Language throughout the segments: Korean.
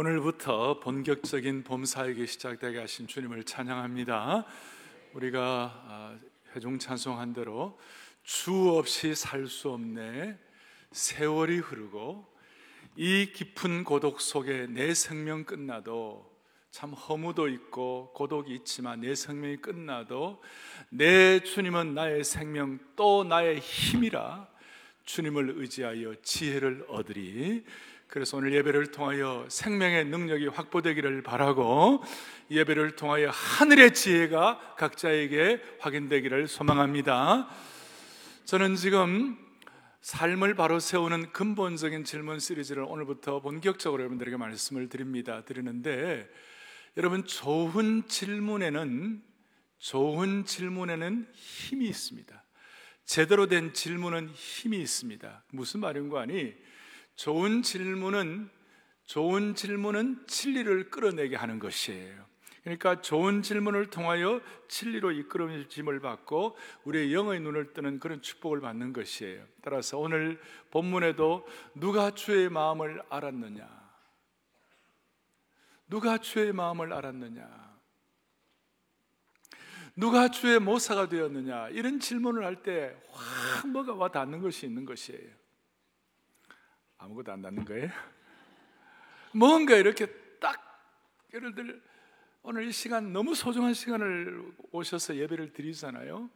오늘부터 본격적인 봄 사역이 시작되게 하신 주님을 찬양합니다. 우리가 아, 회중 찬송한 대로 주 없이 살 수 없네 세월이 흐르고 이 깊은 고독 속에 내 생명 끝나도 참 허무도 있고 고독이 있지만 내 생명이 끝나도 내 주님은 나의 생명 또 나의 힘이라 주님을 의지하여 지혜를 얻으리 그래서 오늘 예배를 통하여 생명의 능력이 확보되기를 바라고 예배를 통하여 하늘의 지혜가 각자에게 확인되기를 소망합니다. 저는 지금 삶을 바로 세우는 근본적인 질문 시리즈를 오늘부터 본격적으로 여러분들에게 말씀을 드립니다. 드리는데 여러분 좋은 질문에는 좋은 질문에는 힘이 있습니다. 제대로 된 질문은 힘이 있습니다. 무슨 말인가 하니 좋은 질문은 좋은 질문은 진리를 끌어내게 하는 것이에요. 그러니까 좋은 질문을 통하여 진리로 이끌어짐을 받고 우리의 영의 눈을 뜨는 그런 축복을 받는 것이에요. 따라서 오늘 본문에도 누가 주의 마음을 알았느냐? 누가 주의 마음을 알았느냐? 누가 주의 모사가 되었느냐? 이런 질문을 할 때 확 뭐가 와 닿는 것이 있는 것이에요. 아무것도 안 닿는 거예요? 뭔가 이렇게 딱 예를 들어 오늘 이 시간 너무 소중한 시간을 오셔서 예배를 드리잖아요.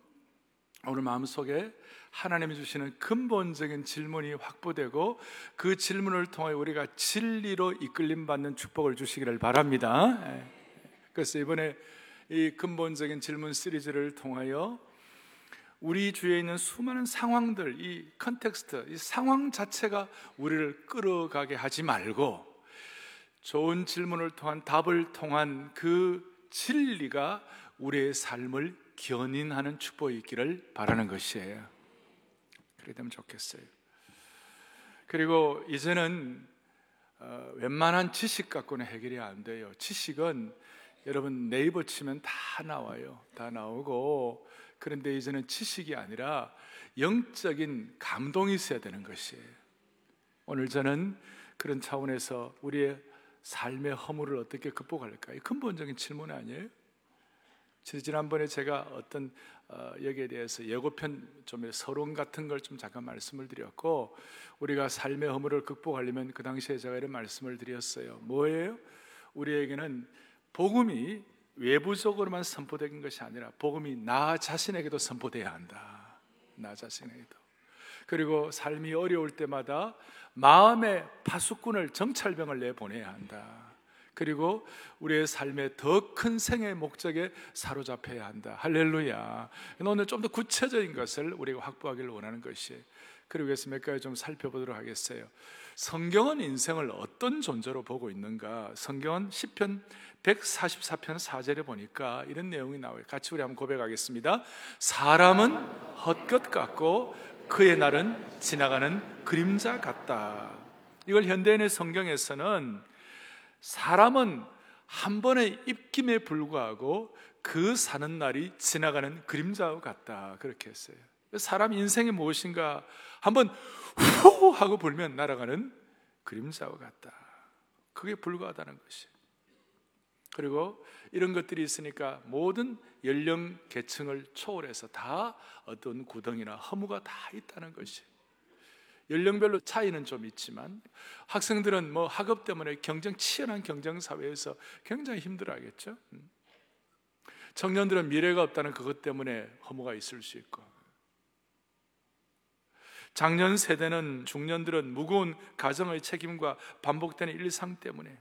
오늘 마음속에 하나님이 주시는 근본적인 질문이 확보되고 그 질문을 통해 우리가 진리로 이끌림 받는 축복을 주시기를 바랍니다. 예. 그래서 이번에 이 근본적인 질문 시리즈를 통하여 우리 주위에 있는 수많은 상황들, 이 context, 이 상황 자체가 우리를 끌어가게 하지 말고 좋은 질문을 통한 답을 통한 그 진리가 우리의 삶을 견인하는 축복이 있기를 바라는 것이에요. 그렇게 되면 좋겠어요. 그리고 이제는 어, 웬만한 지식 갖고는 해결이 안 돼요. 지식은 여러분 네이버 치면 다 나와요. 다 나오고 그런데 이제는 지식이 아니라 영적인 감동이 있어야 되는 것이에요. 오늘 저는 그런 차원에서 우리의 삶의 허물을 어떻게 극복할까? 근본적인 질문 아니에요? 지난번에 제가 어떤 어, 여기에 대해서 예고편 좀 서론 같은 걸 좀 잠깐 말씀을 드렸고 우리가 삶의 허물을 극복하려면 그 당시에 제가 이런 말씀을 드렸어요. 뭐예요? 우리에게는 복음이 외부적으로만 선포된 것이 아니라 복음이 나 자신에게도 선포돼야 한다. 나 자신에게도. 그리고 삶이 어려울 때마다 마음의 파수꾼을 정찰병을 내보내야 한다. 그리고 우리의 삶의 더 큰 생의 목적에 사로잡혀야 한다. 할렐루야. 오늘 좀 더 구체적인 것을 우리가 확보하기를 원하는 것이. 그리고 그래서 몇 가지 좀 살펴보도록 하겠어요. 성경은 인생을 어떤 존재로 보고 있는가? 성경은 시편 144편 4절에 보니까 이런 내용이 나와요. 같이 우리 한번 고백하겠습니다. 사람은 헛것 같고 그의 날은 지나가는 그림자 같다. 이걸 현대인의 성경에서는 사람은 한 번의 입김에 불구하고 그 사는 날이 지나가는 그림자와 같다. 그렇게 했어요. 사람 인생이 무엇인가 한번 후 하고 불면 날아가는 그림자와 같다. 그게 불과하다는 것이. 그리고 이런 것들이 있으니까 모든 연령 계층을 초월해서 다 어떤 구덩이나 허무가 다 있다는 것이. 연령별로 차이는 좀 있지만 학생들은 뭐 학업 때문에 경쟁 치열한 경쟁 사회에서 굉장히 힘들어하겠죠. 음. 청년들은 미래가 없다는 그것 때문에 허무가 있을 수 있고 장년 세대는 중년들은 무거운 가정의 책임과 반복되는 일상 때문에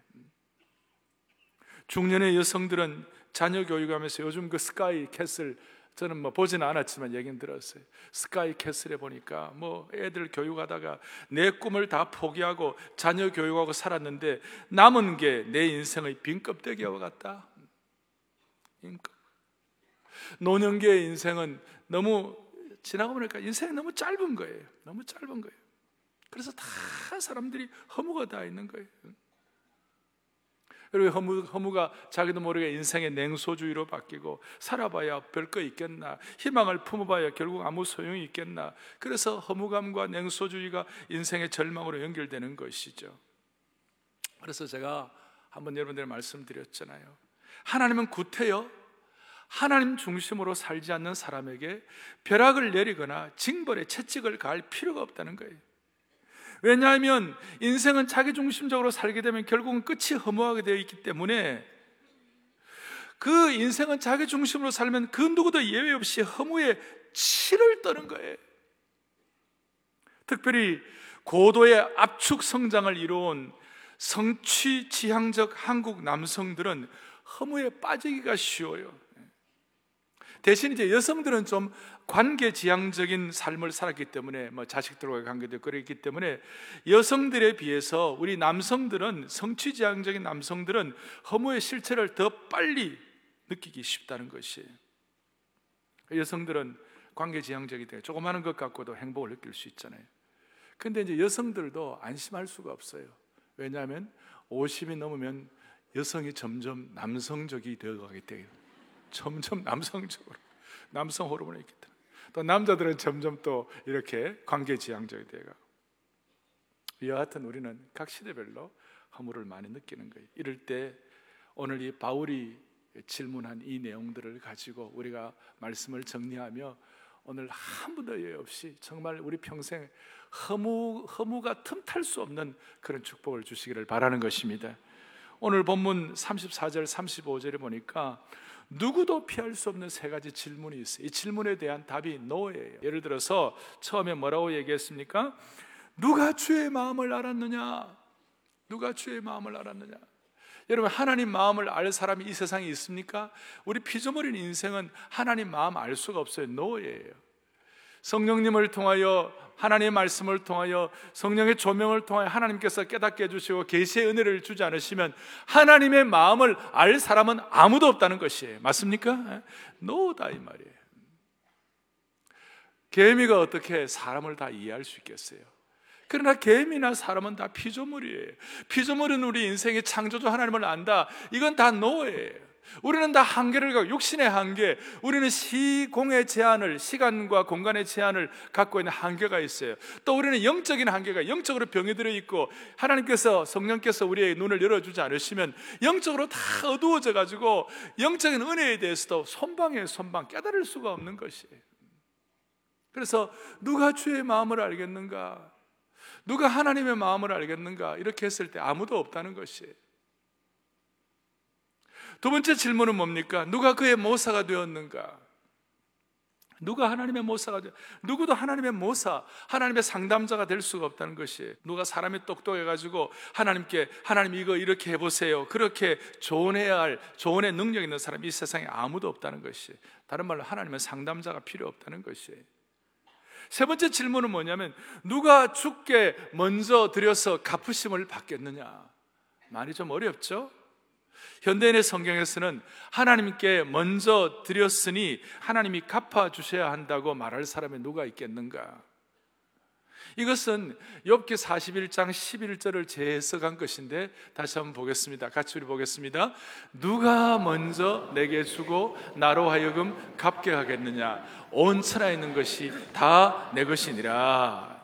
중년의 여성들은 자녀 교육하면서 요즘 그 스카이 캐슬 저는 뭐 보지는 않았지만 얘기는 들었어요. 스카이 캐슬에 보니까 뭐 애들 교육하다가 내 꿈을 다 포기하고 자녀 교육하고 살았는데 남은 게 내 인생의 빈 껍데기와 같다. 빈껍. 노년기의 인생은 너무 지나고 보니까 인생이 너무 짧은 거예요. 너무 짧은 거예요. 그래서 다 사람들이 허무가 다 있는 거예요. 그리고 허무, 허무가 자기도 모르게 인생의 냉소주의로 바뀌고 살아봐야 별거 있겠나 희망을 품어봐야 결국 아무 소용이 있겠나 그래서 허무감과 냉소주의가 인생의 절망으로 연결되는 것이죠 그래서 제가 한번 여러분들 말씀드렸잖아요. 하나님은 구태여 하나님 중심으로 살지 않는 사람에게 벼락을 내리거나 징벌에 채찍을 가할 필요가 없다는 거예요. 왜냐하면 인생은 자기 중심적으로 살게 되면 결국은 끝이 허무하게 되어 있기 때문에 그 인생은 자기 중심으로 살면 그 누구도 예외 없이 허무에 치를 떠는 거예요. 특별히 고도의 압축 성장을 이루은 성취 지향적 한국 남성들은 허무에 빠지기가 쉬워요. 대신 이제 여성들은 좀 관계 지향적인 삶을 살았기 때문에 뭐 자식들과의 관계도 그랬기 때문에 여성들에 비해서 우리 남성들은 성취 지향적인 남성들은 허무의 실체를 더 빨리 느끼기 쉽다는 것이 여성들은 관계 지향적이 돼 조그마한 것 갖고도 행복을 느낄 수 있잖아요. 근데 이제 여성들도 안심할 수가 없어요. 왜냐하면 50이 넘으면 여성이 점점 남성적이 되어가게 돼요. 점점 남성적으로 남성 호르몬이 있기 때문에 또 남자들은 점점 또 이렇게 관계지향적이 되어가고 여하튼 우리는 각 시대별로 허물을 많이 느끼는 거예요. 이럴 때 오늘 이 바울이 질문한 이 내용들을 가지고 우리가 말씀을 정리하며 오늘 한 분도 예 없이 정말 우리 평생 허무 허무가 틈탈 수 없는 그런 축복을 주시기를 바라는 것입니다. 오늘 본문 34절 35절에 보니까 누구도 피할 수 없는 세 가지 질문이 있어요. 이 질문에 대한 답이 노예예요. 예를 들어서 처음에 뭐라고 얘기했습니까? 누가 주의 마음을 알았느냐? 누가 주의 마음을 알았느냐? 여러분 하나님 마음을 알 사람이 이 세상에 있습니까? 우리 피조물인 인생은 하나님 마음 알 수가 없어요. 노예예요. 성령님을 통하여 하나님의 말씀을 통하여 성령의 조명을 통하여 하나님께서 깨닫게 해주시고 계시의 은혜를 주지 않으시면 하나님의 마음을 알 사람은 아무도 없다는 것이에요. 맞습니까? 노다 이 말이에요. 개미가 어떻게 사람을 다 이해할 수 있겠어요? 그러나 개미나 사람은 다 피조물이에요. 피조물은 우리 인생의 창조주 하나님을 안다. 이건 다 노예예요. 우리는 다 한계를 갖고 육신의 한계, 우리는 시공의 제한을 시간과 공간의 제한을 갖고 있는 한계가 있어요. 또 우리는 영적인 한계가 영적으로 병이 들어 있고 하나님께서 성령께서 우리의 눈을 열어주지 않으시면 영적으로 다 어두워져 가지고 영적인 은혜에 대해서도 손방에 손방 깨달을 수가 없는 것이에요. 그래서 누가 주의 마음을 알겠는가? 누가 하나님의 마음을 알겠는가? 이렇게 했을 때 아무도 없다는 것이에요. 두 번째 질문은 뭡니까? 누가 그의 모사가 되었는가? 누가 하나님의 모사가 되 누구도 하나님의 모사, 하나님의 상담자가 될 수가 없다는 것이 누가 사람이 똑똑해 가지고 하나님께 하나님 이거 이렇게 해 보세요. 그렇게 조언해야 할 조언의 능력 있는 사람이 이 세상에 아무도 없다는 것이 다른 말로 하나님의 상담자가 필요 없다는 것이 세 번째 질문은 뭐냐면 누가 죽게 먼저 들여서 갚으심을 받겠느냐? 말이 좀 어렵죠? 현대인의 성경에서는 하나님께 먼저 드렸으니 하나님이 갚아 주셔야 한다고 말할 사람이 누가 있겠는가? 이것은 욥기 41장 11절을 재해석한 것인데 다시 한번 보겠습니다. 같이 우리 보겠습니다. 누가 먼저 내게 주고 나로 하여금 갚게 하겠느냐? 온 천하에 있는 것이 다 내 것이니라.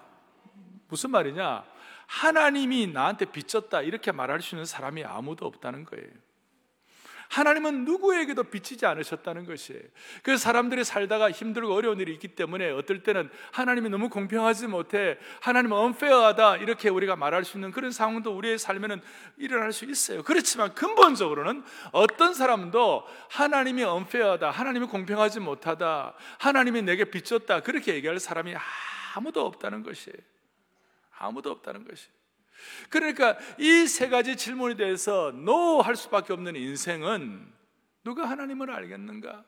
무슨 말이냐? 하나님이 나한테 빚졌다 이렇게 말할 수 있는 사람이 아무도 없다는 거예요. 하나님은 누구에게도 비치지 않으셨다는 것이에요. 그 사람들이 살다가 힘들고 어려운 일이 있기 때문에 어떨 때는 하나님이 너무 공평하지 못해 하나님은 언페어하다 이렇게 우리가 말할 수 있는 그런 상황도 우리의 삶에는 일어날 수 있어요. 그렇지만 근본적으로는 어떤 사람도 하나님이 언페어하다, 하나님이 공평하지 못하다, 하나님이 내게 비쳤다 그렇게 얘기할 사람이 아무도 없다는 것이에요. 아무도 없다는 것이에요. 그러니까 이 세 가지 질문에 대해서 노 할 수밖에 없는 인생은 누가 하나님을 알겠는가?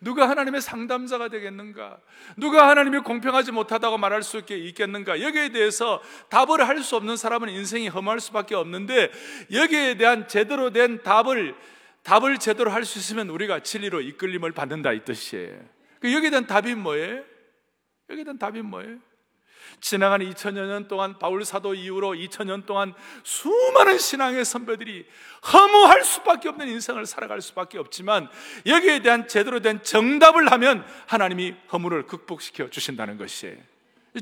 누가 하나님의 상담자가 되겠는가? 누가 하나님이 공평하지 못하다고 말할 수 있겠는가? 여기에 대해서 답을 할 수 없는 사람은 인생이 험할 수밖에 없는데 여기에 대한 제대로 된 답을 답을 제대로 할 수 있으면 우리가 진리로 이끌림을 받는다 이 뜻이에요. 그 여기에 대한 답이 뭐예요? 여기에 대한 답이 뭐예요? 지나간 2000여 년 동안 바울 사도 이후로 2000년 동안 수많은 신앙의 선배들이 허무할 수밖에 없는 인생을 살아갈 수밖에 없지만 여기에 대한 제대로 된 정답을 하면 하나님이 허무를 극복시켜 주신다는 것이에요.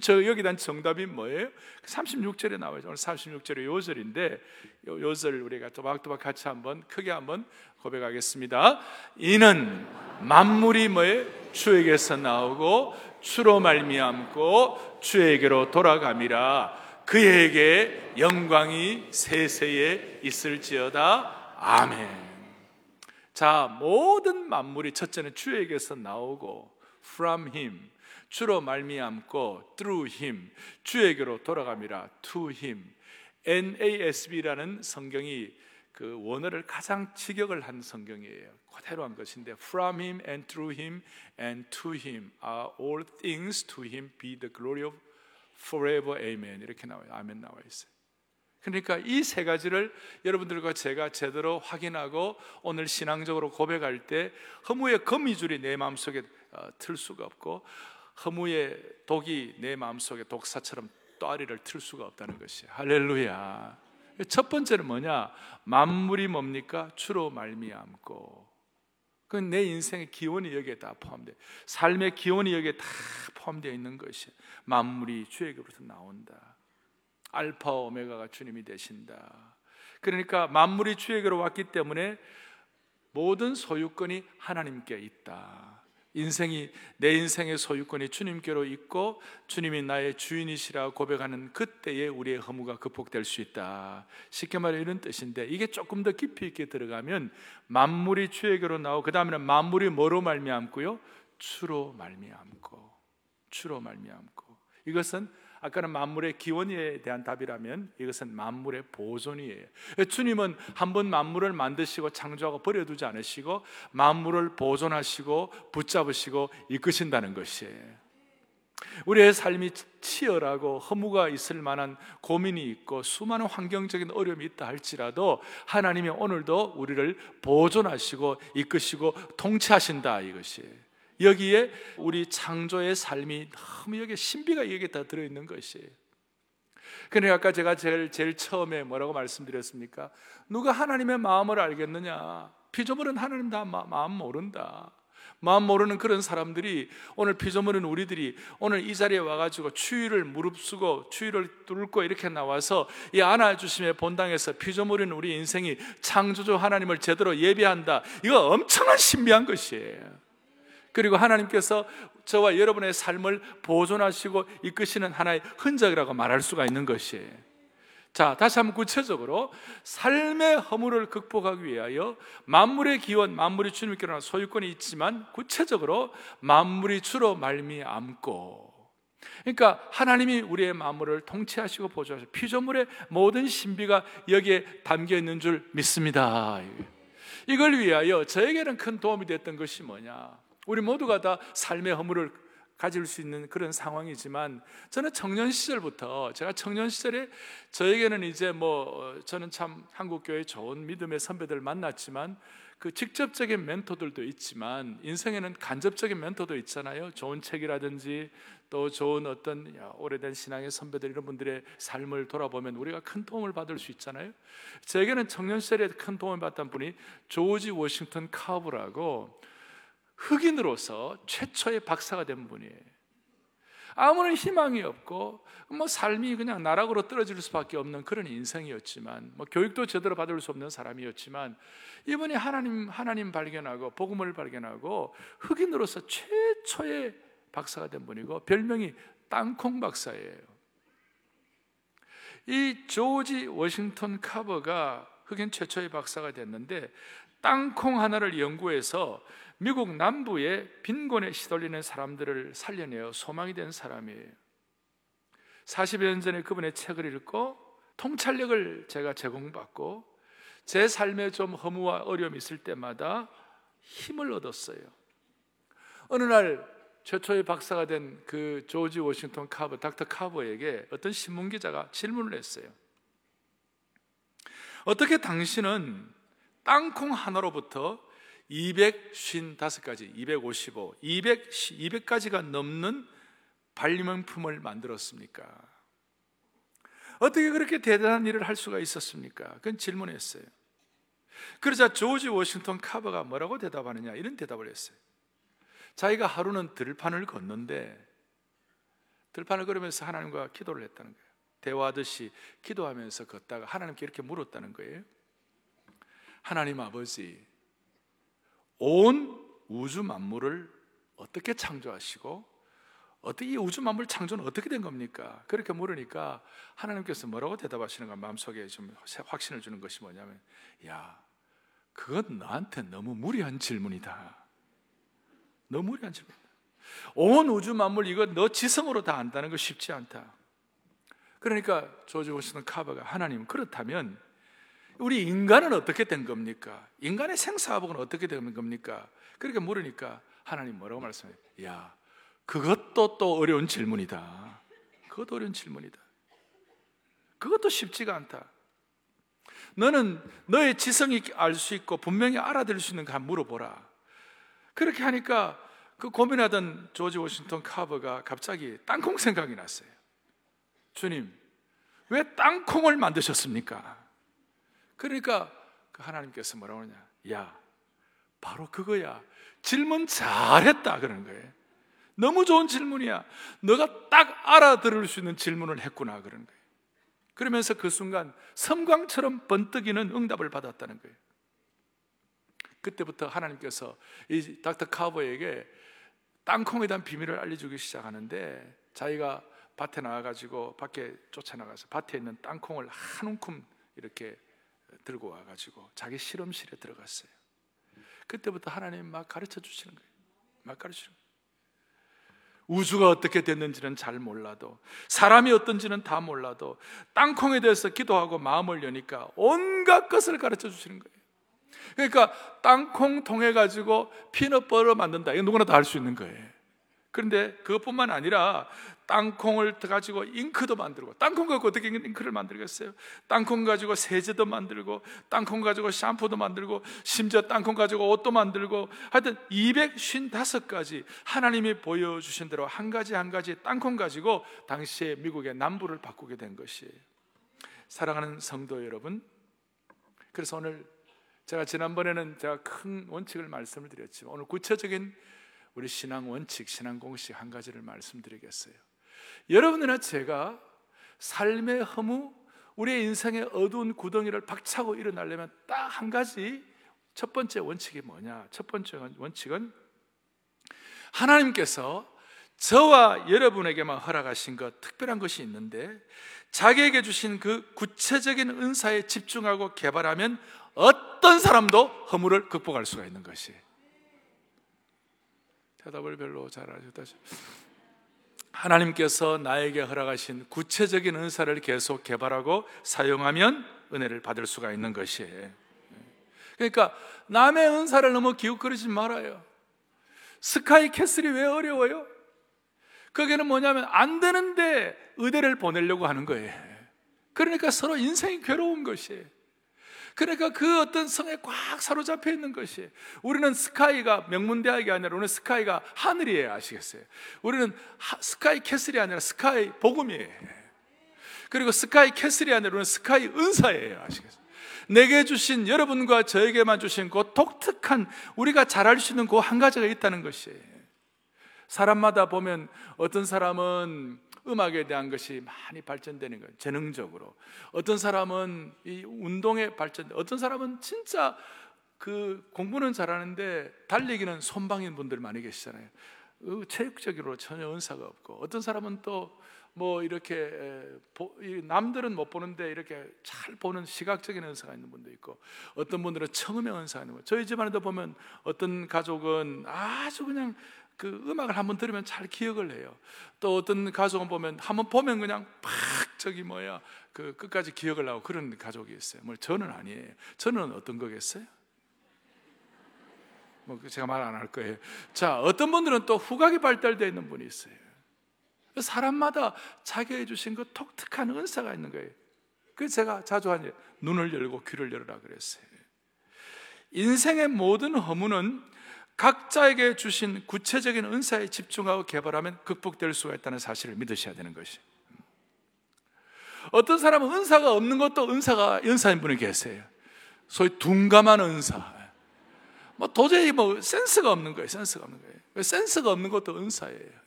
저 여기 단 정답이 뭐예요? 36절에 나와요. 오늘 36절의 요절인데 요 요절 우리가 또박또박 같이 한번 크게 한번 고백하겠습니다. 이는 만물이 뭐에 주에게서 나오고 주로 말미암고 주에게로 돌아감이라 그에게 영광이 세세에 있을지어다. 아멘. 자, 모든 만물이 첫째는 주에게서 나오고 from him 주로 말미암고 through him 주에게로 돌아갑니다. to him NASB라는 성경이 그 원어를 가장 직역을 한 성경이에요. 그대로 한 것인데 from him and through him and to him are all things to him be the glory of forever amen 이렇게 나와요. 아멘 나와 있어요. 그러니까 이 세 가지를 여러분들과 제가 제대로 확인하고 오늘 신앙적으로 고백할 때 허무의 거미줄이 내 마음속에 어, 틀 수가 없고 허무의 독이 내 마음속에 독사처럼 또아리를 틀 수가 없다는 것이 할렐루야. 첫 번째는 뭐냐? 만물이 뭡니까? 주로 말미암고. 그내 인생의 기원이 여기에 다 포함돼. 삶의 기원이 여기에 다 포함되어 있는 것이 만물이 주에게로부터 나온다. 알파 오메가가 주님이 되신다. 그러니까 만물이 주에게로 왔기 때문에 모든 소유권이 하나님께 있다. 인생이 내 인생의 소유권이 주님께로 있고 주님이 나의 주인이시라 고백하는 그때에 우리의 허무가 극복될 수 있다. 쉽게 말해 이런 뜻인데 이게 조금 더 깊이 있게 들어가면 만물이 주에게로 나오고 그 다음에는 만물이 뭐로 말미암고요? 주로 말미암고 주로 말미암고 이것은 아까는 만물의 기원에 대한 답이라면 이것은 만물의 보존이에요. 주님은 한번 만물을 만드시고 창조하고 버려두지 않으시고 만물을 보존하시고 붙잡으시고 이끄신다는 것이에요. 우리의 삶이 치열하고 허무가 있을 만한 고민이 있고 수많은 환경적인 어려움이 있다 할지라도 하나님이 오늘도 우리를 보존하시고 이끄시고 통치하신다 이것이에요. 여기에 우리 창조의 삶이 너무 여기 신비가 여기에 다 들어있는 것이에요. 그러니 아까 제가 제일, 제일 처음에 뭐라고 말씀드렸습니까? 누가 하나님의 마음을 알겠느냐? 피조물은 하나님 다 마음 모른다. 마음 모르는 그런 사람들이 오늘 피조물은 우리들이 오늘 이 자리에 와가지고 추위를 무릅쓰고 추위를 뚫고 이렇게 나와서 이 안아주심의 본당에서 피조물인 우리 인생이 창조주 하나님을 제대로 예배한다. 이거 엄청난 신비한 것이에요. 그리고 하나님께서 저와 여러분의 삶을 보존하시고 이끄시는 하나의 흔적이라고 말할 수가 있는 것이에요. 자, 다시 한번 구체적으로 삶의 허물을 극복하기 위하여 만물의 기원, 만물이 주님께로 소유권이 있지만 구체적으로 만물이 주로 말미암고 그러니까 하나님이 우리의 만물을 통치하시고 보조하시고 피조물의 모든 신비가 여기에 담겨 있는 줄 믿습니다. 이걸 위하여 저에게는 큰 도움이 됐던 것이 뭐냐? 우리 모두가 다 삶의 허물을 가질 수 있는 그런 상황이지만 저는 청년 시절부터 제가 청년 시절에 저에게는 이제 뭐 저는 참 한국 교회 좋은 믿음의 선배들 만났지만 그 직접적인 멘토들도 있지만 인생에는 간접적인 멘토도 있잖아요. 좋은 책이라든지 또 좋은 어떤 오래된 신앙의 선배들 이런 분들의 삶을 돌아보면 우리가 큰 도움을 받을 수 있잖아요. 저에게는 청년 시절에 큰 도움을 받던 분이 조지 워싱턴 카브라고 흑인으로서 최초의 박사가 된 분이에요. 아무런 희망이 없고 뭐 삶이 그냥 나락으로 떨어질 수밖에 없는 그런 인생이었지만 뭐 교육도 제대로 받을 수 없는 사람이었지만 이분이 하나님 하나님 발견하고 복음을 발견하고 흑인으로서 최초의 박사가 된 분이고 별명이 땅콩 박사예요. 이 조지 워싱턴 카버가 흑인 최초의 박사가 됐는데 땅콩 하나를 연구해서 미국 남부의 빈곤에 시달리는 사람들을 살려내어 소망이 된 사람이에요. 40여 년 전에 그분의 책을 읽고 통찰력을 제가 제공받고 제 삶에 좀 허무와 어려움이 있을 때마다 힘을 얻었어요. 어느 날 최초의 박사가 된 그 조지 워싱턴 카버, 닥터 카버에게 어떤 신문 기자가 질문을 했어요. 어떻게 당신은 땅콩 하나로부터 255가지, 255, 200, 200가지가 넘는 발명품을 만들었습니까? 어떻게 그렇게 대단한 일을 할 수가 있었습니까? 그건 질문했어요. 그러자 조지 워싱턴 카버가 뭐라고 대답하느냐? 이런 대답을 했어요. 자기가 하루는 들판을 걷는데 들판을 걸으면서 하나님과 기도를 했다는 거예요. 대화하듯이 기도하면서 걷다가 하나님께 이렇게 물었다는 거예요. 하나님 아버지, 온 우주 만물을 어떻게 창조하시고 어떻게 이 우주 만물 창조는 어떻게 된 겁니까? 그렇게 물으니까 하나님께서 뭐라고 대답하시는가 마음속에 좀 확신을 주는 것이 뭐냐면 야, 그건 나한테 너무 무리한 질문이다. 너무 무리한 질문이다. 온 우주 만물 이거 너 지성으로 다 안다는 거 쉽지 않다. 그러니까 조지 워싱턴 카버가 하나님 그렇다면 우리 인간은 어떻게 된 겁니까? 인간의 생사화복은 어떻게 된 겁니까? 그렇게 물으니까 하나님 뭐라고 말씀해요? 야, 그것도 또 어려운 질문이다. 그것도 어려운 질문이다. 그것도 쉽지가 않다. 너는 너의 지성이 알 수 있고 분명히 알아들을 수 있는 가 물어보라. 그렇게 하니까 그 고민하던 조지 워싱턴 카버가 갑자기 땅콩 생각이 났어요. 주님, 왜 땅콩을 만드셨습니까? 그러니까 그 하나님께서 뭐라고 하냐? 야, 바로 그거야. 질문 잘했다 그러는 거예요. 너무 좋은 질문이야. 너가 딱 알아들을 수 있는 질문을 했구나 그러는 거예요. 그러면서 그 순간 섬광처럼 번뜩이는 응답을 받았다는 거예요. 그때부터 하나님께서 이 닥터 카버에게 땅콩에 대한 비밀을 알려주기 시작하는데 자기가 밭에 나와가지고 밖에 쫓아나가서 밭에 있는 땅콩을 한 움큼 이렇게 들고 와가지고 자기 실험실에 들어갔어요. 그때부터 하나님 막 가르쳐 주시는 거예요. 막 가르치는 거예요. 우주가 어떻게 됐는지는 잘 몰라도 사람이 어떤지는 다 몰라도 땅콩에 대해서 기도하고 마음을 여니까 온갖 것을 가르쳐 주시는 거예요. 그러니까 땅콩 통해 가지고 피넛버터 만든다. 이거 누구나 다 할 수 있는 거예요. 그런데 그것뿐만 아니라 땅콩을 가지고 잉크도 만들고 땅콩 가지고 어떻게 잉크를 만들겠어요? 땅콩 가지고 세제도 만들고 땅콩 가지고 샴푸도 만들고 심지어 땅콩 가지고 옷도 만들고 하여튼 255가지 하나님이 보여주신 대로 한 가지 한 가지 땅콩 가지고 당시에 미국의 남부를 바꾸게 된 것이에요 사랑하는 성도 여러분 그래서 오늘 제가 지난번에는 제가 큰 원칙을 말씀을 드렸지만 오늘 구체적인 우리 신앙 원칙, 신앙 공식 한 가지를 말씀드리겠어요. 여러분이나 제가 삶의 허무, 우리의 인생의 어두운 구덩이를 박차고 일어나려면 딱 한 가지 첫 번째 원칙이 뭐냐? 첫 번째 원칙은 하나님께서 저와 여러분에게만 허락하신 것 특별한 것이 있는데 자기에게 주신 그 구체적인 은사에 집중하고 개발하면 어떤 사람도 허물을 극복할 수가 있는 것이 대답을 별로 잘 하셨다. 하나님께서 나에게 허락하신 구체적인 은사를 계속 개발하고 사용하면 은혜를 받을 수가 있는 것이에요. 그러니까 남의 은사를 너무 기웃거리지 말아요. 스카이 캐슬이 왜 어려워요? 거기는 뭐냐면 안 되는데 의대를 보내려고 하는 거예요. 그러니까 서로 인생이 괴로운 것이에요. 그러니까 그 어떤 성에 꽉 사로잡혀 있는 것이 우리는 SKY가 명문대학이 아니라 우리는 sky가 하늘이에요 아시겠어요? 우리는 하, 스카이 캐슬이 아니라 sky 복음이에요 그리고 스카이 캐슬이 아니라 우리는 sky 은사예요 아시겠어요? 내게 주신 여러분과 저에게만 주신 그 독특한 우리가 잘할 수 있는 그 한 가지가 있다는 것이에요 사람마다 보면 어떤 사람은 음악에 대한 것이 많이 발전되는 거예요. 재능적으로. 어떤 사람은 이 운동에 발전, 어떤 사람은 진짜 그 공부는 잘하는데 달리기는 손방인 분들 많이 계시잖아요. 체육적으로 전혀 은사가 없고 어떤 사람은 또 뭐 이렇게 남들은 못 보는데 이렇게 잘 보는 시각적인 은사가 있는 분도 있고 어떤 분들은 청음의 은사가 있는 거. 저희 집안에도 보면 어떤 가족은 아주 그냥 그 음악을 한번 들으면 잘 기억을 해요. 또 어떤 가족은 보면 한번 보면 그냥 팍 저기 뭐야 그 끝까지 기억을 하고 그런 가족이 있어요. 뭐 저는 아니에요. 저는 어떤 거겠어요? 뭐 제가 말 안 할 거예요. 자, 어떤 분들은 또 후각이 발달되어 있는 분이 있어요. 사람마다 자기가 주신 그 독특한 은사가 있는 거예요. 그래서 제가 자주 하는 눈을 열고 귀를 열어라 그랬어요. 인생의 모든 허무는 각자에게 주신 구체적인 은사에 집중하고 개발하면 극복될 수가 있다는 사실을 믿으셔야 되는 것이. 어떤 사람은 은사가 없는 것도 은사가 은사인 분이 계세요. 소위 둔감한 은사. 뭐 도저히 뭐 센스가 없는 거예요. 센스가 없는 거예요. 센스가 없는 것도 은사예요.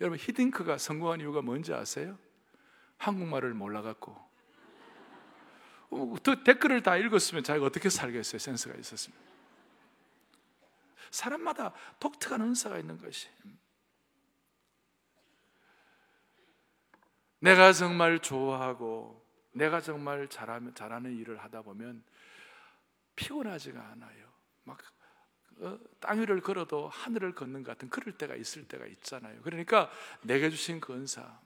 여러분 히딩크가 성공한 이유가 뭔지 아세요? 한국말을 몰라갖고 어, 댓글을 다 읽었으면 자기가 어떻게 살겠어요? 센스가 있었으면 사람마다 독특한 은사가 있는 것이 내가 정말 좋아하고 내가 정말 잘하면, 잘하는 일을 하다 보면 피곤하지가 않아요. 막 어, 땅 위를 걸어도 하늘을 걷는 것 같은 그럴 때가 있을 때가 있잖아요. 그러니까 내게 주신 그 은사,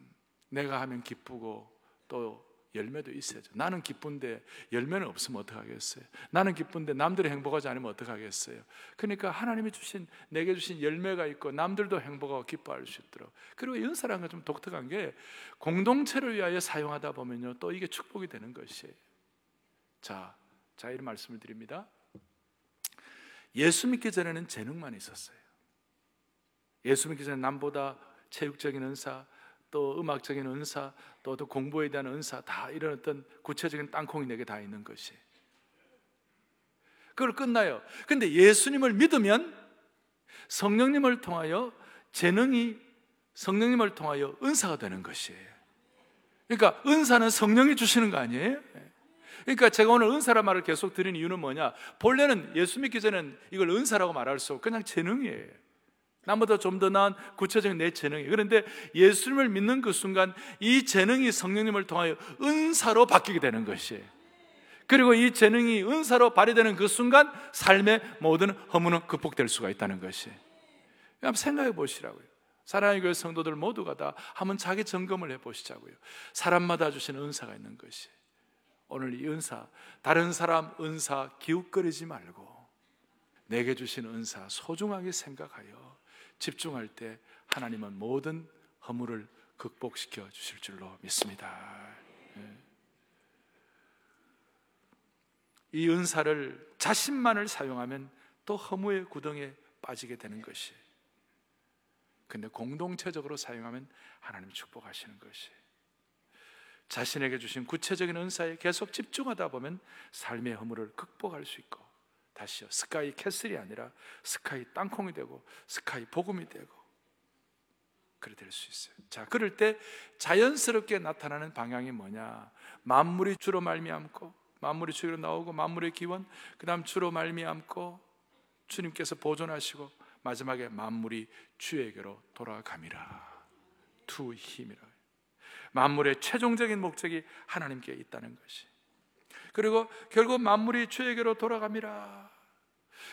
내가 하면 기쁘고 또 열매도 있어야죠. 나는 기쁜데 열매는 없으면 어떡하겠어요? 나는 기쁜데 남들이 행복하지 않으면 어떡하겠어요? 그러니까 하나님이 주신 내게 주신 열매가 있고 남들도 행복하고 기뻐할 수 있도록 그리고 연사라는 건 좀 독특한 게 공동체를 위하여 사용하다 보면요 또 이게 축복이 되는 것이에요. 자, 자 이런 말씀을 드립니다. 예수 믿기 전에는 재능만 있었어요. 예수 믿기 전에 남보다 체육적인 은사, 또 음악적인 은사, 또, 또 공부에 대한 은사 다 이런 어떤 구체적인 땅콩이 내게 다 있는 것이. 그걸 끝나요. 근데 예수님을 믿으면 성령님을 통하여 재능이 성령님을 통하여 은사가 되는 것이에요. 그러니까 은사는 성령이 주시는 거 아니에요? 그러니까 제가 오늘 은사란 말을 계속 드린 이유는 뭐냐? 본래는 예수 믿기 전에는 이걸 은사라고 말할 수 없고 그냥 재능이에요. 나보다 좀 더 나은 구체적인 내 재능이. 그런데 예수님을 믿는 그 순간 이 재능이 성령님을 통하여 은사로 바뀌게 되는 것이에요. 그리고 이 재능이 은사로 발휘되는 그 순간 삶의 모든 허물은 극복될 수가 있다는 것이에요. 한번 생각해 보시라고요. 사랑의 교회 성도들 모두가 다 한번 자기 점검을 해 보시자고요. 사람마다 주신 은사가 있는 것이. 오늘 이 은사, 다른 사람 은사 기웃거리지 말고 내게 주신 은사 소중하게 생각하여 집중할 때 하나님은 모든 허물을 극복시켜 주실 줄로 믿습니다. 예. 이 은사를 자신만을 사용하면 또 허무의 구덩이에 빠지게 되는 것이. 근데 공동체적으로 사용하면 하나님 축복하시는 것이. 자신에게 주신 구체적인 은사에 계속 집중하다 보면 삶의 허물을 극복할 수 있고 다시요. 스카이 캐슬이 아니라 스카이 땅콩이 되고 스카이 복음이 되고 그래 될 수 있어요. 자, 그럴 때 자연스럽게 나타나는 방향이 뭐냐? 만물이 주로 말미암고 만물이 주로 나오고 만물의 기원 그다음 주로 말미암고 주님께서 보존하시고 마지막에 만물이 주에게로 돌아감이라. to Him이라. 만물의 최종적인 목적이 하나님께 있다는 것이. 그리고 결국 만물이 주에게로 돌아갑니다.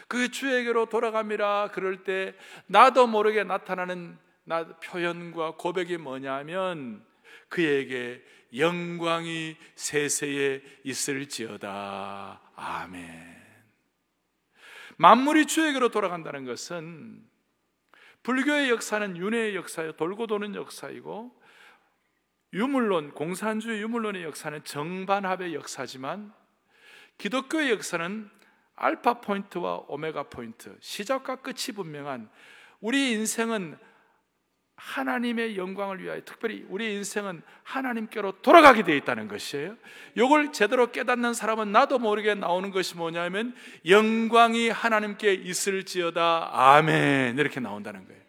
그 주에게로 돌아갑니다. 그럴 때 나도 모르게 나타나는 나 표현과 고백이 뭐냐면 그에게 영광이 세세에 있을지어다. 아멘. 만물이 주에게로 돌아간다는 것은 불교의 역사는 윤회의 역사요 돌고 도는 역사이고 유물론, 공산주의 유물론의 역사는 정반합의 역사지만 기독교의 역사는 알파 포인트와 오메가 포인트, 시작과 끝이 분명한 우리 인생은 하나님의 영광을 위하여 특별히 우리 인생은 하나님께로 돌아가게 되어 있다는 것이에요. 이걸 제대로 깨닫는 사람은 나도 모르게 나오는 것이 뭐냐면 영광이 하나님께 있을지어다 아멘 이렇게 나온다는 거예요.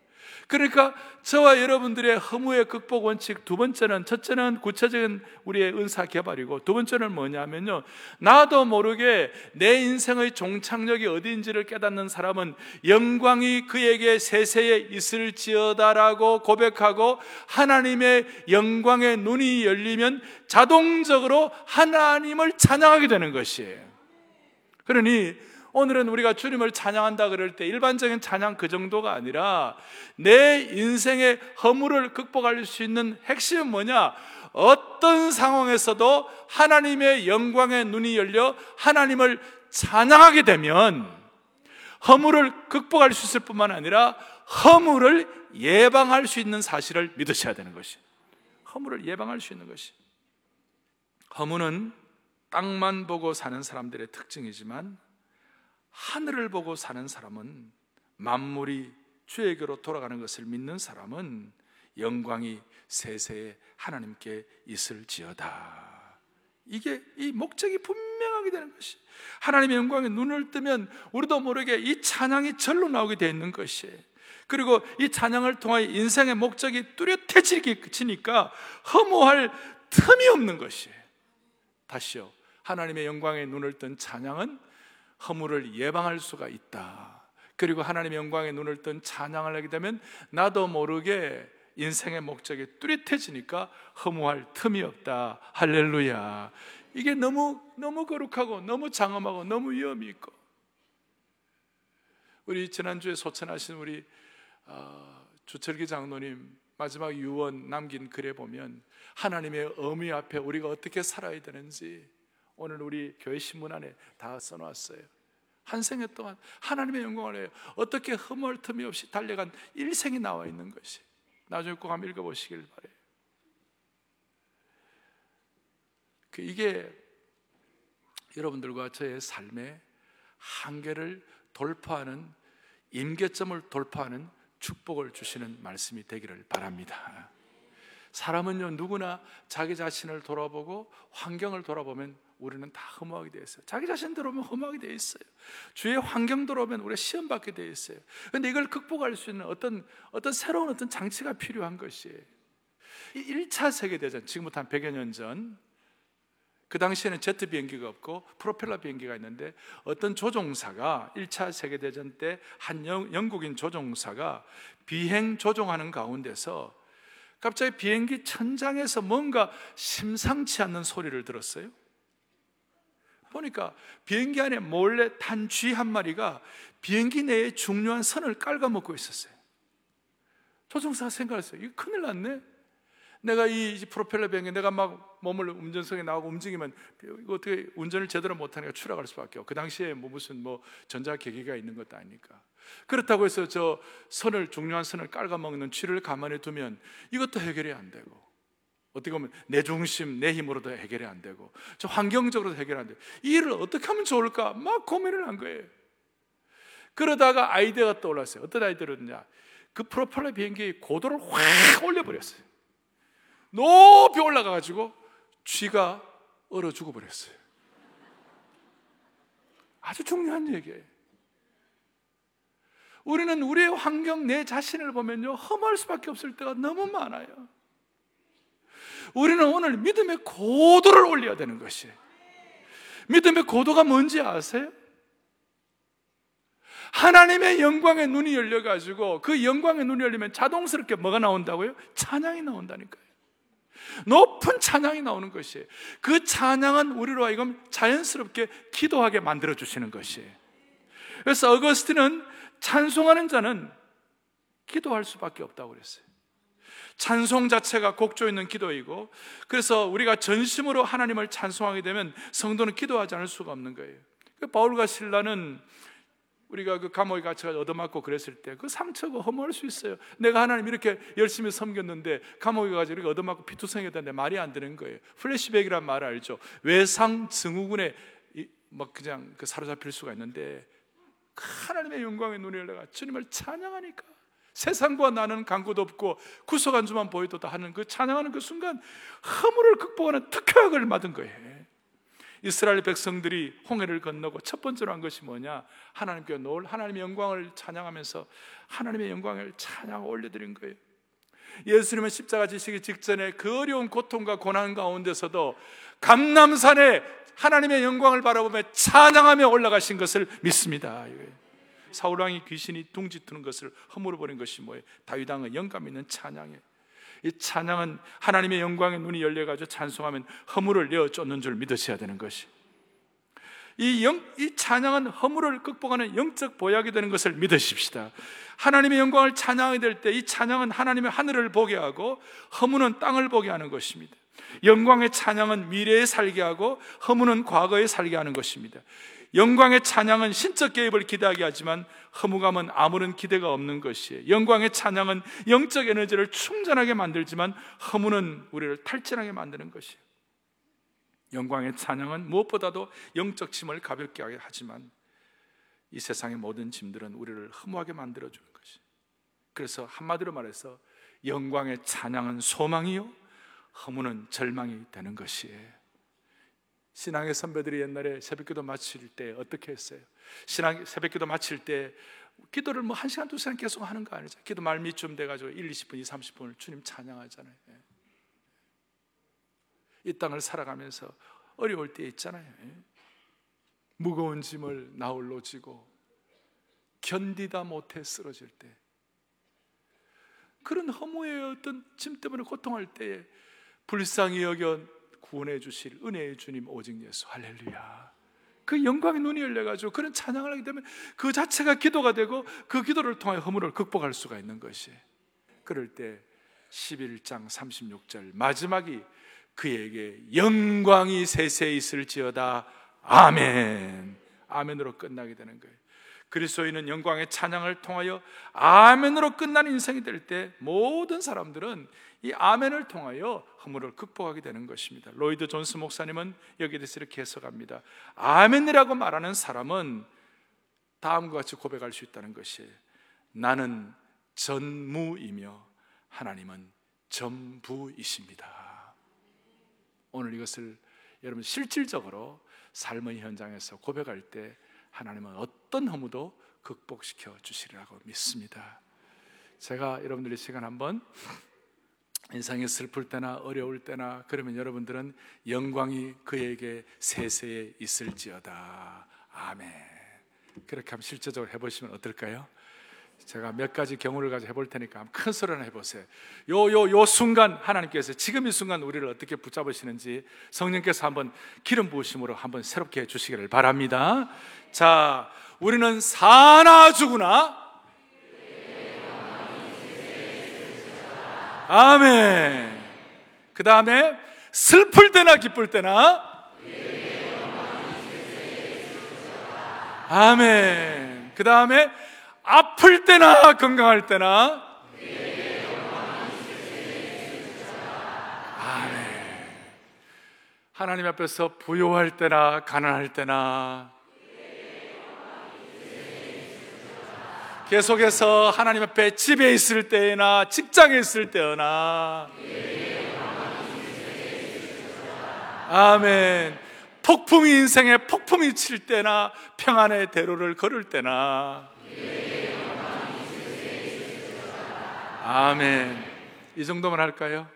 그러니까 저와 여러분들의 허무의 극복 원칙 두 번째는 첫째는 구체적인 우리의 은사 개발이고 두 번째는 뭐냐면요. 나도 모르게 내 인생의 종착역이 어디인지를 깨닫는 사람은 영광이 그에게 세세에 있을지어다라고 고백하고 하나님의 영광의 눈이 열리면 자동적으로 하나님을 찬양하게 되는 것이에요. 그러니 오늘은 우리가 주님을 찬양한다 그럴 때 일반적인 찬양 그 정도가 아니라 내 인생의 허물을 극복할 수 있는 핵심은 뭐냐? 어떤 상황에서도 하나님의 영광의 눈이 열려 하나님을 찬양하게 되면 허물을 극복할 수 있을 뿐만 아니라 허물을 예방할 수 있는 사실을 믿으셔야 되는 것이. 허물을 예방할 수 있는 것이. 허물은 땅만 보고 사는 사람들의 특징이지만 하늘을 보고 사는 사람은 만물이 주에게로 돌아가는 것을 믿는 사람은 영광이 세세에 하나님께 있을지어다. 이게 이 목적이 분명하게 되는 것이 하나님의 영광에 눈을 뜨면 우리도 모르게 이 찬양이 절로 나오게 되어 있는 것이 그리고 이 찬양을 통하여 인생의 목적이 뚜렷해지니까 허무할 틈이 없는 것이에요. 다시요. 하나님의 영광에 눈을 뜬 찬양은 허물을 예방할 수가 있다. 그리고 하나님의 영광에 눈을 뜬 찬양을 하게 되면 나도 모르게 인생의 목적이 뚜렷해지니까 허무할 틈이 없다. 할렐루야. 이게 너무 너무 거룩하고 너무 장엄하고 너무 위험이 있고 우리 지난주에 소천하신 우리 어, 주철기 장로님 마지막 유언 남긴 글에 보면 하나님의 어미 앞에 우리가 어떻게 살아야 되는지 오늘 우리 교회 신문 안에 다 써놨어요. 한 생애 동안 하나님의 영광을 해요. 어떻게 허물 틈이 없이 달려간 일생이 나와 있는 것이. 나중에 꼭 한번 읽어보시길 바래요. 그 이게 여러분들과 저의 삶의 한계를 돌파하는 임계점을 돌파하는 축복을 주시는 말씀이 되기를 바랍니다. 사람은요 누구나 자기 자신을 돌아보고 환경을 돌아보면 우리는 다 허무하게 되어 있어요. 자기 자신 들어오면 허무하게 되어 있어요. 주의 환경 들어오면 우리가 시험 받게 되어 있어요. 그런데 이걸 극복할 수 있는 어떤 어떤 새로운 어떤 장치가 필요한 것이에요. 1차 세계 대전 지금부터 한 100여 년 전. 그 당시에는 제트 비행기가 없고 프로펠러 비행기가 있는데 어떤 조종사가 1차 세계 대전 때 한 영국인 조종사가 비행 조종하는 가운데서 갑자기 비행기 천장에서 뭔가 심상치 않는 소리를 들었어요. 보니까 비행기 안에 몰래 탄 쥐 한 마리가 비행기 내에 중요한 선을 깔아먹고 있었어요. 조종사가 생각했어요. 이거 큰일 났네. 내가 이 프로펠러 비행기 내가 막 몸을 운전석에 나가고 움직이면 이거 어떻게 운전을 제대로 못하니까 추락할 수밖에 없고 그 당시에 뭐 무슨 뭐 전자 계기가 있는 것도 아니까 그렇다고 해서 저 선을 중요한 선을 깔아먹는 쥐를 가만히 두면 이것도 해결이 안 되고 어떻게 보면 내 중심, 내 힘으로도 해결이 안 되고, 저 환경적으로도 해결이 안 되고, 이 일을 어떻게 하면 좋을까? 막 고민을 한 거예요. 그러다가 아이디어가 떠올랐어요. 어떤 아이디어였냐? 그 프로펠러 비행기 고도를 확 올려버렸어요. 높이 올라가가지고 쥐가 얼어 죽어버렸어요. 아주 중요한 얘기예요. 우리는 우리의 환경, 내 자신을 보면요, 험할 수밖에 없을 때가 너무 많아요. 우리는 오늘 믿음의 고도를 올려야 되는 것이에요. 믿음의 고도가 뭔지 아세요? 하나님의 영광의 눈이 열려가지고 그 영광의 눈이 열리면 자동스럽게 뭐가 나온다고요? 찬양이 나온다니까요. 높은 찬양이 나오는 것이에요. 그 찬양은 우리로 하여금 자연스럽게 기도하게 만들어 주시는 것이에요. 그래서 어거스틴은 찬송하는 자는 기도할 수밖에 없다고 그랬어요. 찬송 자체가 곡조 있는 기도이고 그래서 우리가 전심으로 하나님을 찬송하게 되면 성도는 기도하지 않을 수가 없는 거예요. 그 바울과 신라는 우리가 그 감옥에 갇혀가 얻어맞고 그랬을 때 그 상처가 허무할 수 있어요. 내가 하나님 이렇게 열심히 섬겼는데 감옥에 가서 이렇게 얻어맞고 피투성이었는데 말이 안 되는 거예요. 플래시백이란 말 알죠? 외상 증후군에 막 그냥 그 사로잡힐 수가 있는데 하나님의 영광의 눈이 열려가 주님을 찬양하니까 세상과 나는 간구도 없고 구속 안주만 보여도 하는 그 찬양하는 그 순간 허물을 극복하는 특효약을 맞은 거예요. 이스라엘 백성들이 홍해를 건너고 첫 번째로 한 것이 뭐냐? 하나님께 놓을 하나님의 영광을 찬양하면서 하나님의 영광을 찬양 올려드린 거예요. 예수님은 십자가 지시기 직전에 그 어려운 고통과 고난 가운데서도 감남산에 하나님의 영광을 바라보며 찬양하며 올라가신 것을 믿습니다. 사울 왕이 귀신이 둥지트는 것을 허물어 버린 것이 뭐예요? 다윗 왕의 영감 있는 찬양이에요. 이 찬양은 하나님의 영광의 눈이 열려 가지고 찬송하면 허물을 내어 쫓는 줄 믿으셔야 되는 것이. 이, 영, 이 찬양은 허물을 극복하는 영적 보약이 되는 것을 믿으십시다. 하나님의 영광을 찬양하게 될 때 이 찬양은 하나님의 하늘을 보게 하고 허무는 땅을 보게 하는 것입니다. 영광의 찬양은 미래에 살게 하고 허무는 과거에 살게 하는 것입니다. 영광의 찬양은 신적 개입을 기대하게 하지만 허무감은 아무런 기대가 없는 것이에요. 영광의 찬양은 영적 에너지를 충전하게 만들지만 허무는 우리를 탈진하게 만드는 것이에요. 영광의 찬양은 무엇보다도 영적 짐을 가볍게 하게 하지만 이 세상의 모든 짐들은 우리를 허무하게 만들어 주는 것이. 그래서 한마디로 말해서 영광의 찬양은 소망이요 허무는 절망이 되는 것이에요. 신앙의 선배들이 옛날에 새벽기도 마칠 때 어떻게 했어요? 신앙 새벽기도 마칠 때 기도를 뭐 한 시간 두 시간 계속 하는 거 아니죠. 기도 말미쯤 돼가지고 1, 20분, 2, 30분을 주님 찬양하잖아요. 예. 이 땅을 살아가면서 어려울 때 있잖아요. 예. 무거운 짐을 나홀로 지고 견디다 못해 쓰러질 때 그런 허무의 어떤 짐 때문에 고통할 때에 불쌍히 여겨 구원해 주실 은혜의 주님 오직 예수. 할렐루야. 그 영광의 눈이 열려가지고 그런 찬양을 하기 때문에 그 자체가 기도가 되고 그 기도를 통해 허물을 극복할 수가 있는 것이. 그럴 때 11장 36절 마지막이 그에게 영광이 세세 있을지어다. 아멘. 아멘으로 끝나게 되는 거예요 그리스도인은 영광의 찬양을 통하여 아멘으로 끝나는 인생이 될 때 모든 사람들은 이 아멘을 통하여 허물을 극복하게 되는 것입니다. 로이드 존스 목사님은 여기에 대해서 이렇게 해석합니다. 아멘이라고 말하는 사람은 다음과 같이 고백할 수 있다는 것이 나는 전무이며 하나님은 전부이십니다. 오늘 이것을 여러분 실질적으로 삶의 현장에서 고백할 때 하나님은 어떤 허무도 극복시켜 주시리라고 믿습니다. 제가 여러분들의 시간 한번 인상이 슬플 때나 어려울 때나 그러면 여러분들은 영광이 그에게 세세에 있을지어다. 아멘. 그렇게 한번 실제적으로 해보시면 어떨까요? 제가 몇 가지 경우를 가지고 해볼 테니까 큰 소리나 해보세요. 요, 요, 요 순간 하나님께서 지금 이 순간 우리를 어떻게 붙잡으시는지 성령께서 한번 기름 부으심으로 한번 새롭게 해주시기를 바랍니다. 자, 우리는 사나 죽으나 아멘. 그 다음에 슬플 때나 기쁠 때나 아멘. 그 다음에 아플 때나 건강할 때나 아멘. 하나님 앞에서 부요할 때나 가난할 때나 계속해서 하나님 앞에 집에 있을 때나 직장에 있을 때나 아멘. 폭풍이 인생에 폭풍이 칠 때나 평안의 대로를 걸을 때나 아멘. 이 정도만 할까요?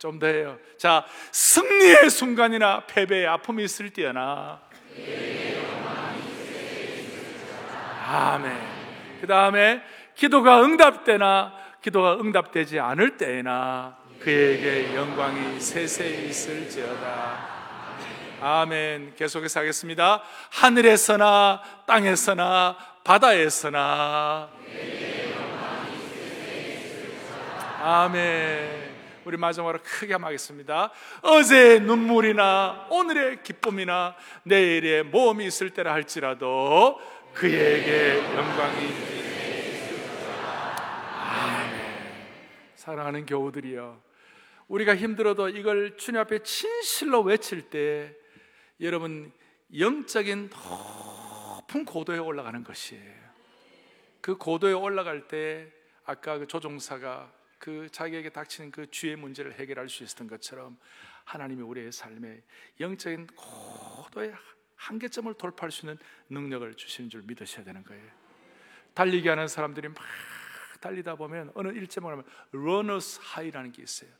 좀 더 해요. 자, 승리의 순간이나 패배의 아픔이 있을 때나. 아멘. 그 다음에 기도가 응답되나 기도가 응답되지 않을 때나 그에게 영광이 세세 있을지어다. 아멘. 계속해서 하겠습니다. 하늘에서나 땅에서나 바다에서나 아멘. 우리 마지막으로 크게 한번 하겠습니다. 어제의 눈물이나 오늘의 기쁨이나 내일의 모험이 있을 때라 할지라도 그에게 영광이 아멘. 사랑하는 교우들이여. 우리가 힘들어도 이걸 주님 앞에 진실로 외칠 때 여러분 영적인 높은 고도에 올라가는 것이에요. 그 고도에 올라갈 때 아까 그 조종사가 그 자기에게 닥치는 그 주의 문제를 해결할 수 있었던 것처럼 하나님이 우리의 삶에 영적인 고도의 한계점을 돌파할 수 있는 능력을 주시는 줄 믿으셔야 되는 거예요. 달리기 하는 사람들이 막 달리다 보면 어느 일점을 하면 runners high라는 게 있어요.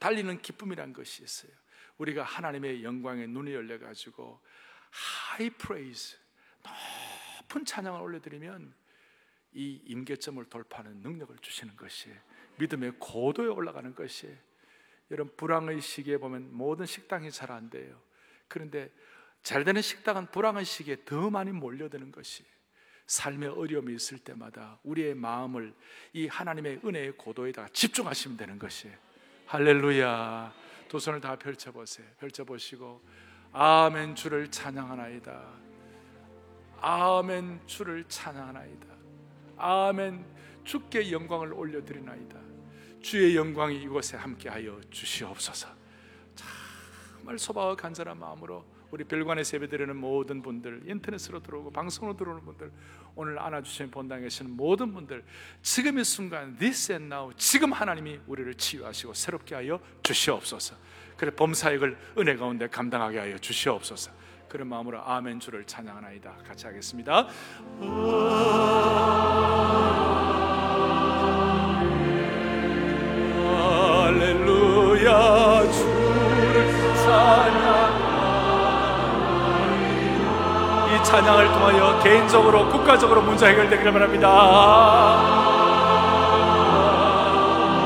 달리는 기쁨이란 것이 있어요. 우리가 하나님의 영광에 눈이 열려 가지고 high praise 높은 찬양을 올려드리면 이 임계점을 돌파하는 능력을 주시는 것이 믿음의 고도에 올라가는 것이 여러분 불황의 시기에 보면 모든 식당이 잘 안 돼요. 그런데 잘 되는 식당은 불황의 시기에 더 많이 몰려드는 것이 삶의 어려움이 있을 때마다 우리의 마음을 이 하나님의 은혜의 고도에다가 집중하시면 되는 것이 할렐루야. 두 손을 다 펼쳐보세요. 펼쳐보시고 아멘 주를 찬양하나이다. 아멘 주를 찬양하나이다. 아멘 주께 영광을 올려드리나이다. 주의 영광이 이곳에 함께하여 주시옵소서. 정말 소박하 간절한 마음으로 우리 별관에 세배드리는 모든 분들, 인터넷으로 들어오고 방송으로 들어오는 분들, 오늘 안아주신 본당에 계시는 모든 분들, 지금 이 순간, this and now, 지금 하나님이 우리를 치유하시고 새롭게 하여 주시옵소서. 그래 범사역을 은혜 가운데 감당하게 하여 주시옵소서. 그런 마음으로 아멘 주를 찬양하나이다. 같이 하겠습니다. 찬양을 통하여 개인적으로 국가적으로 문제 해결되기를 바랍니다.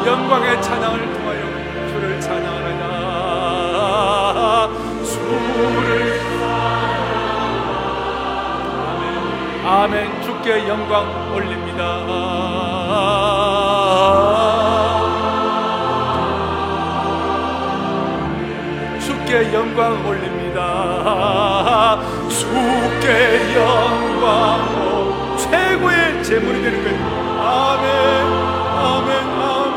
영광의 찬양을 통하여 주를 찬양하나이다 주를 아멘. 주께 영광 올립니다. 영광 올립니다. 주께 영광 최고의 제물이 되는 거예요. 아멘, 아멘, 아멘.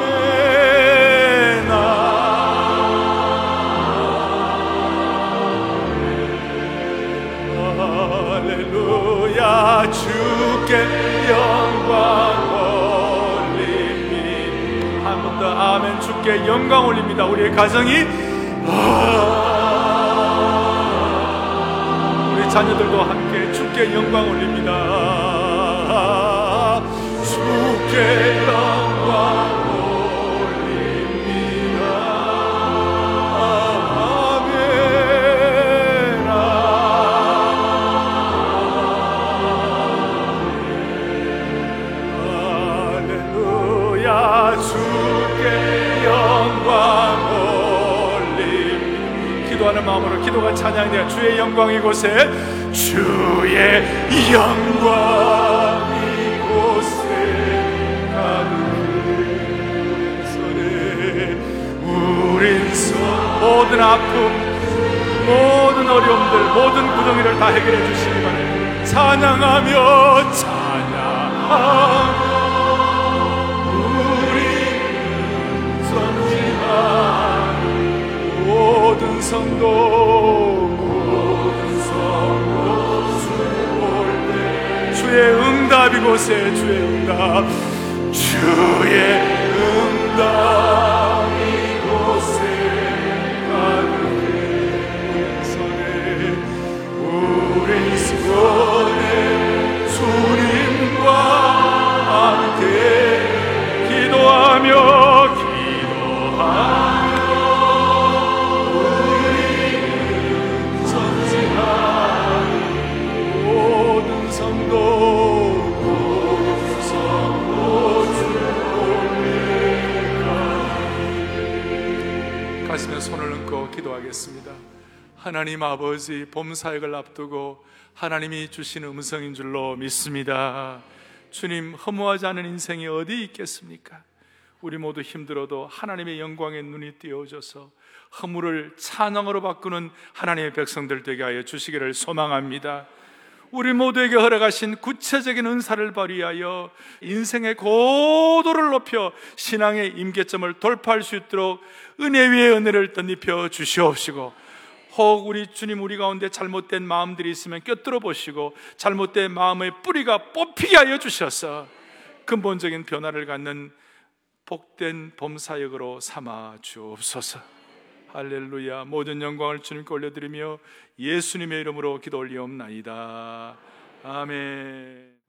할렐루야 주께 영광 올립니다. 한 번 더 아멘 주께 영광 올립니다. 우리의 가정이 우 자녀들도 함께 주께 영광 올립니다. 주께 영광 찬양되어 주의 영광 이곳에 하나님 아버지 봄 사역을 앞두고 하나님이 주신 음성인 줄로 믿습니다. 주님 허무하지 않은 인생이 어디 있겠습니까? 우리 모두 힘들어도 하나님의 영광의 눈이 띄어져서 허물을 찬양으로 바꾸는 하나님의 백성들 되게 하여 주시기를 소망합니다. 우리 모두에게 허락하신 구체적인 은사를 발휘하여 인생의 고도를 높여 신앙의 임계점을 돌파할 수 있도록 은혜 위에 은혜를 덧입혀 주시옵시고 혹 우리 주님 우리 가운데 잘못된 마음들이 있으면 꿰뚫어 보시고 잘못된 마음의 뿌리가 뽑히게 하여 주셔서 근본적인 변화를 갖는 복된 봄사역으로 삼아 주옵소서. 할렐루야. 모든 영광을 주님께 올려드리며 예수님의 이름으로 기도 올리옵나이다. 아멘